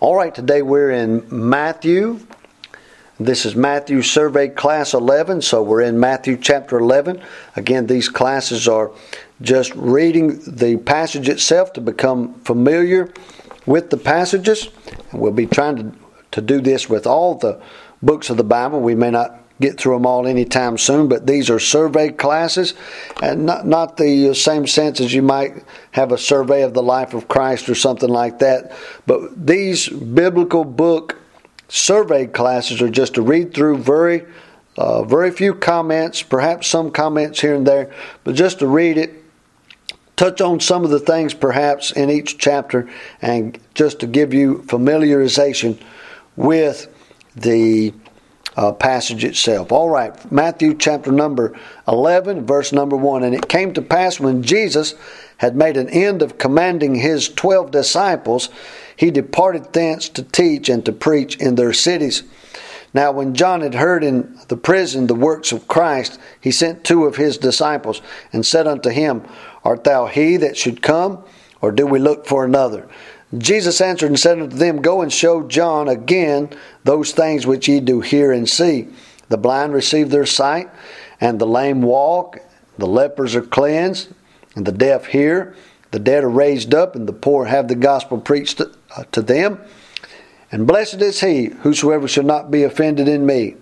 All right, today we're in Matthew. This is Matthew Survey Class 11, so we're in Matthew chapter 11. Again, these classes are just reading the passage itself to become familiar with the passages. We'll be trying to, to do this with all the books of the Bible. We may not get through them all anytime soon, but these are survey classes, and not, not the same sense as you might have a survey of the life of Christ or something like that. But these biblical book survey classes are just to read through very, uh, very few comments, perhaps some comments here and there, but just to read it, touch on some of the things perhaps in each chapter, and just to give you familiarization with the uh, passage itself. All right, Matthew chapter number 11, verse number 1. And it came to pass when Jesus had made an end of commanding his twelve disciples, he departed thence to teach and to preach in their cities. Now, when John had heard in the prison the works of Christ, he sent two of his disciples and said unto him, Art thou he that should come, or do we look for another? Jesus answered and said unto them, Go and show John again those things which ye do hear and see. The blind receive their sight, and the lame walk, the lepers are cleansed, and the deaf hear, the dead are raised up, and the poor have the gospel preached to, uh, them. And blessed is he whosoever shall not be offended in me.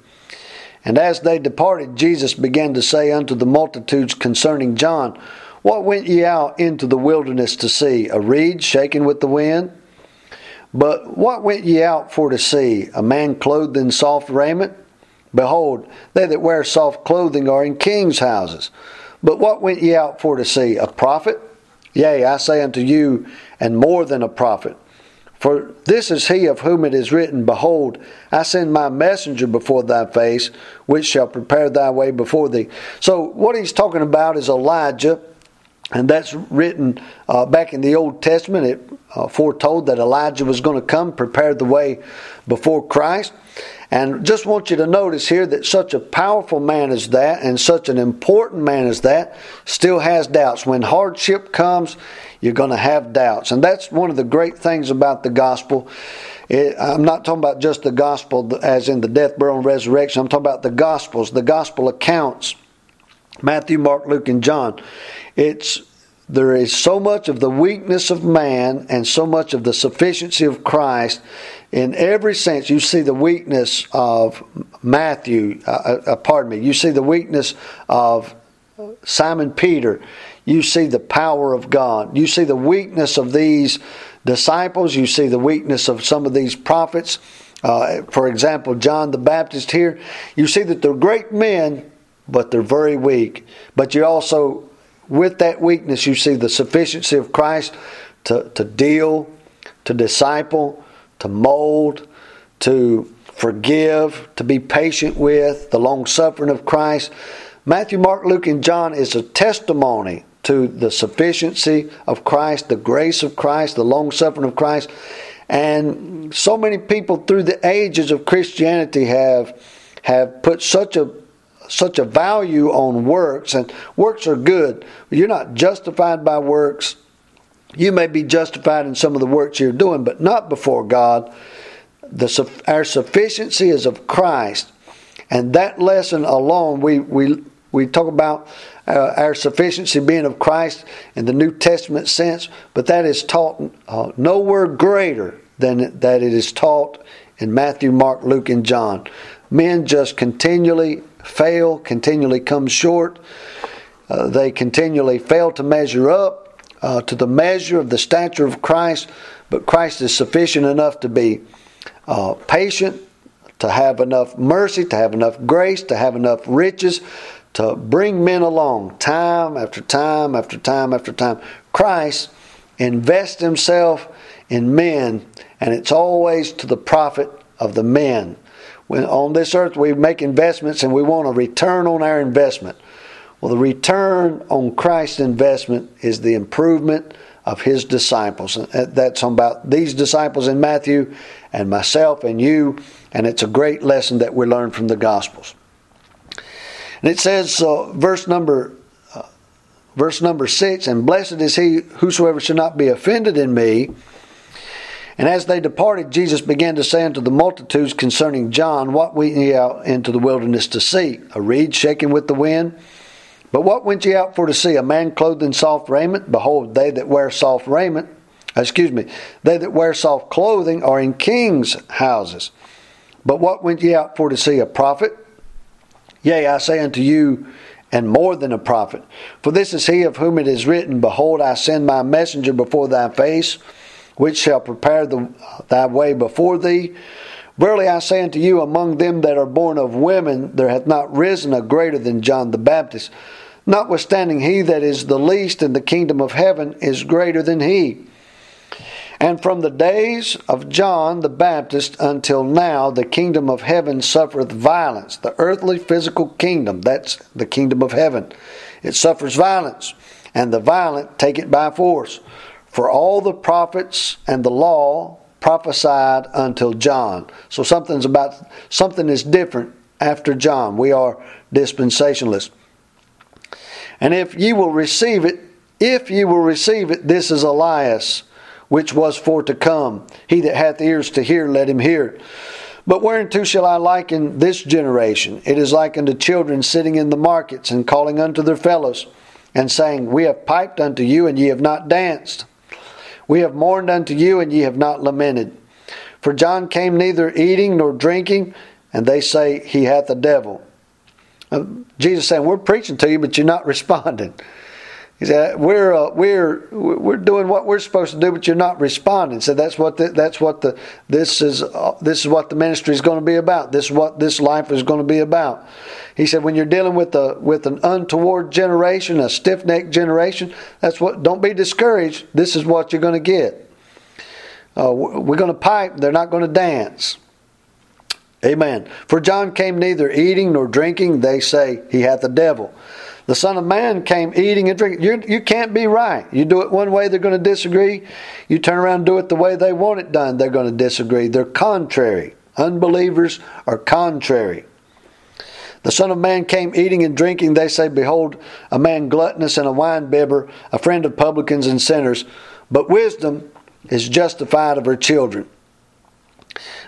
And as they departed, Jesus began to say unto the multitudes concerning John, what went ye out into the wilderness to see? A reed shaken with the wind? But what went ye out for to see? A man clothed in soft raiment? Behold, they that wear soft clothing are in kings' houses. But what went ye out for to see? A prophet? Yea, I say unto you, and more than a prophet. For this is he of whom it is written, Behold, I send my messenger before thy face, which shall prepare thy way before thee. So, what he's talking about is Elijah and that's written uh, back in the Old Testament. It uh, foretold that Elijah was going to come, prepare the way before Christ. And just want you to notice here that such a powerful man as that, and such an important man as that, still has doubts. When hardship comes, you're going to have doubts. And that's one of the great things about the gospel. It, I'm not talking about just the gospel as in the death, burial, and resurrection. I'm talking about the gospels, the gospel accounts Matthew, Mark, Luke, and John. It's there is so much of the weakness of man and so much of the sufficiency of Christ. In every sense, you see the weakness of Matthew, uh, uh, uh pardon me, you see the weakness of Simon Peter. You see the power of God. You see the weakness of these disciples. You see the weakness of some of these prophets. Uh, for example, John the Baptist here. You see that they're great men, but they're very weak. But you also, with that weakness, you see the sufficiency of Christ to, to deal, to disciple, to mold, to forgive, to be patient with, the long suffering of Christ. Matthew, Mark, Luke, and John is a testimony to the sufficiency of Christ, the grace of Christ, the long suffering of Christ. And so many people through the ages of Christianity have have put such a such a value on works, and works are good. You're not justified by works. You may be justified in some of the works you're doing, but not before God. The, our sufficiency is of Christ, and that lesson alone, we we we talk about uh, our sufficiency being of Christ in the New Testament sense, but that is taught uh, nowhere greater than that it is taught in Matthew, Mark, Luke, and John. Men just continually fail, continually come short. Uh, they continually fail to measure up uh, to the measure of the stature of Christ, but Christ is sufficient enough to be uh, patient, to have enough mercy, to have enough grace, to have enough riches, to bring men along time after time after time after time. Christ invests himself in men, and it's always to the profit of the men when on this earth we make investments and we want a return on our investment. Well, the return on Christ's investment is the improvement of his disciples. That's about these disciples in Matthew and myself and you, and it's a great lesson that we learn from the Gospels. And it says, uh, verse number uh, verse number six, and blessed is he whosoever shall not be offended in me. And as they departed, Jesus began to say unto the multitudes concerning John, What went ye out into the wilderness to see? A reed shaken with the wind? But what went ye out for to see? A man clothed in soft raiment? Behold, they that wear soft raiment, excuse me, they that wear soft clothing are in kings' houses. But what went ye out for to see? A prophet? Yea, I say unto you, and more than a prophet. For this is he of whom it is written, Behold, I send my messenger before thy face, which shall prepare the, thy way before thee. Verily I say unto you, among them that are born of women, there hath not risen a greater than John the Baptist. Notwithstanding, he that is the least in the kingdom of heaven is greater than he. And from the days of John the Baptist until now, the kingdom of heaven suffereth violence. The earthly physical kingdom, that's the kingdom of heaven. It suffers violence, and the violent take it by force. For all the prophets and the law prophesied until John. So something's about something is different after John. We are dispensationalists. And if ye will receive it, if ye will receive it, this is Elias, which was for to come. He that hath ears to hear, let him hear. But whereunto shall I liken this generation? It is like unto children sitting in the markets and calling unto their fellows, and saying, We have piped unto you, and ye have not danced. We have mourned unto you, and ye have not lamented. For John came neither eating nor drinking, and they say he hath a devil. Uh, Jesus saying, We're preaching to you, but you're not responding. He said, "We're uh, we're we're doing what we're supposed to do, but you're not responding." So that's what the, that's what the this is uh, this is what the ministry is going to be about. This is what this life is going to be about. He said, "When you're dealing with a with an untoward generation, a stiff necked generation, that's what. Don't be discouraged. This is what you're going to get. Uh, we're going to pipe. They're not going to dance." Amen. For John came neither eating nor drinking. They say he hath the devil. The Son of Man came eating and drinking. You're, you can not be right. You do it one way, they're going to disagree. You turn around and do it the way they want it done, they're going to disagree. They're contrary. Unbelievers are contrary. The Son of Man came eating and drinking. They say, Behold, a man gluttonous and a winebibber, a friend of publicans and sinners. But wisdom is justified of her children.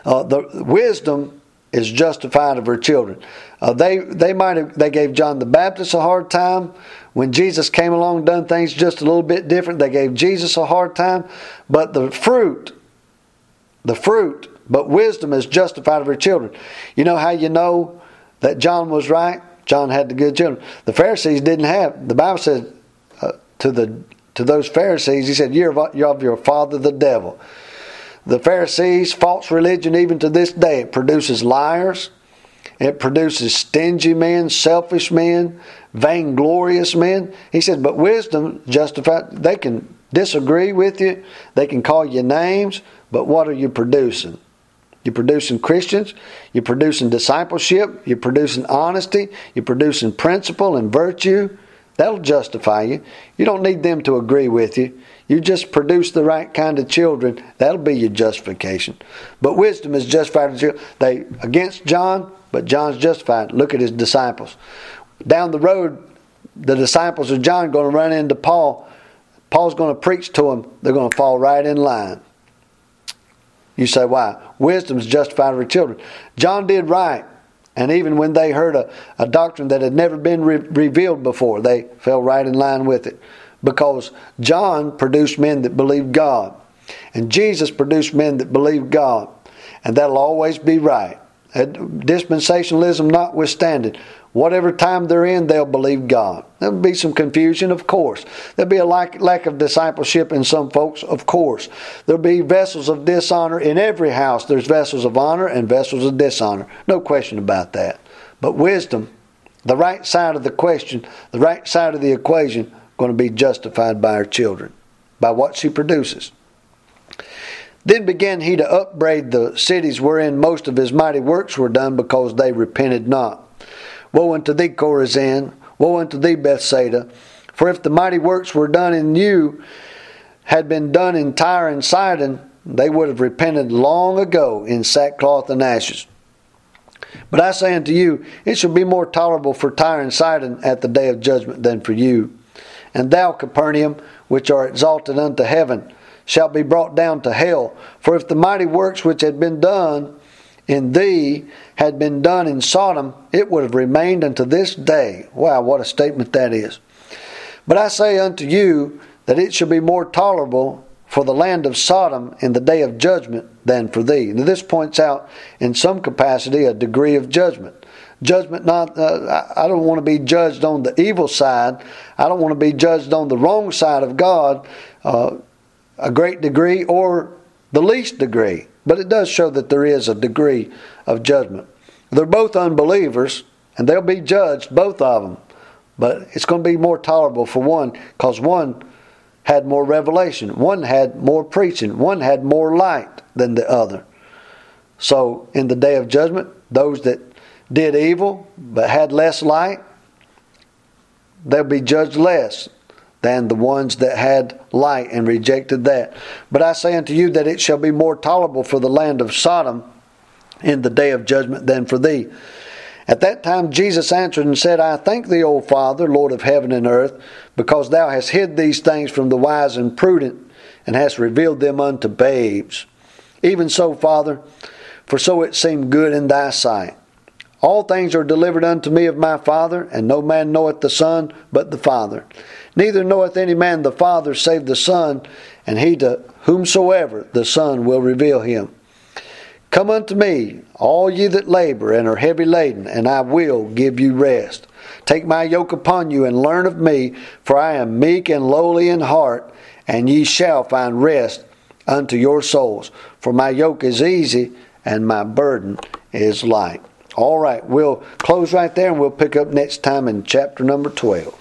Uh, the wisdom is justified of her children. Uh, they they might have they gave John the Baptist a hard time when Jesus came along, done things just a little bit different. They gave Jesus a hard time, but the fruit, the fruit, but wisdom is justified of her children. You know how you know that John was right? John had the good children. The Pharisees didn't have. The Bible said uh, to the to those Pharisees, he said, "You're of, you're of your father the devil." The Pharisees, false religion, even to this day, it produces liars, it produces stingy men, selfish men, vainglorious men. He said, but wisdom justified, they can disagree with you, they can call you names, but what are you producing? You're producing Christians, you're producing discipleship, you're producing honesty, you're producing principle and virtue. That'll justify you. You don't need them to agree with you. You just produce the right kind of children. That'll be your justification. But wisdom is justified. They against John, but John's justified. Look at his disciples. Down the road, the disciples of John going to run into Paul. Paul's going to preach to them. They're going to fall right in line. You say, why? Wisdom's is justified for children. John did right. And even when they heard a, a doctrine that had never been re- revealed before, they fell right in line with it. Because John produced men that believed God. And Jesus produced men that believed God. And that'll always be right. Uh, dispensationalism notwithstanding, whatever time they're in, they'll believe God. There'll be some confusion, of course. There'll be a lack, lack of discipleship in some folks, of course. There'll be vessels of dishonor in every house. There's vessels of honor and vessels of dishonor. No question about that. But wisdom, the right side of the question, the right side of the equation, going to be justified by her children, by what she produces. Then began he to upbraid the cities wherein most of his mighty works were done, because they repented not. Woe unto thee, Chorazin! Woe unto thee, Bethsaida! For if the mighty works were done in you had been done in Tyre and Sidon, they would have repented long ago in sackcloth and ashes. But I say unto you, it shall be more tolerable for Tyre and Sidon at the day of judgment than for you. And thou, Capernaum, which art exalted unto heaven, shall be brought down to hell. For if the mighty works which had been done in thee had been done in Sodom, it would have remained unto this day. Wow, what a statement that is. But I say unto you that it shall be more tolerable for the land of Sodom in the day of judgment than for thee. Now, this points out in some capacity a degree of judgment. Judgment, not, uh, I don't want to be judged on the evil side. I don't want to be judged on the wrong side of God, uh, a great degree or the least degree. But it does show that there is a degree of judgment. They're both unbelievers, and they'll be judged, both of them. But it's going to be more tolerable for one because one had more revelation, one had more preaching, one had more light than the other. So, in the day of judgment, those that did evil but had less light, they'll be judged less than the ones that had light and rejected that. But I say unto you that it shall be more tolerable for the land of Sodom in the day of judgment than for thee. At that time Jesus answered and said, I thank thee, O Father, Lord of heaven and earth, because thou hast hid these things from the wise and prudent, and hast revealed them unto babes. Even so, Father, for so it seemed good in thy sight. All things are delivered unto me of my Father, and no man knoweth the Son but the Father. Neither knoweth any man the Father save the Son, and he to whomsoever the Son will reveal him. Come unto me, all ye that labor and are heavy laden, and I will give you rest. Take my yoke upon you and learn of me, for I am meek and lowly in heart, and ye shall find rest unto your souls. For my yoke is easy and my burden is light. All right, we'll close right there and we'll pick up next time in chapter number 12.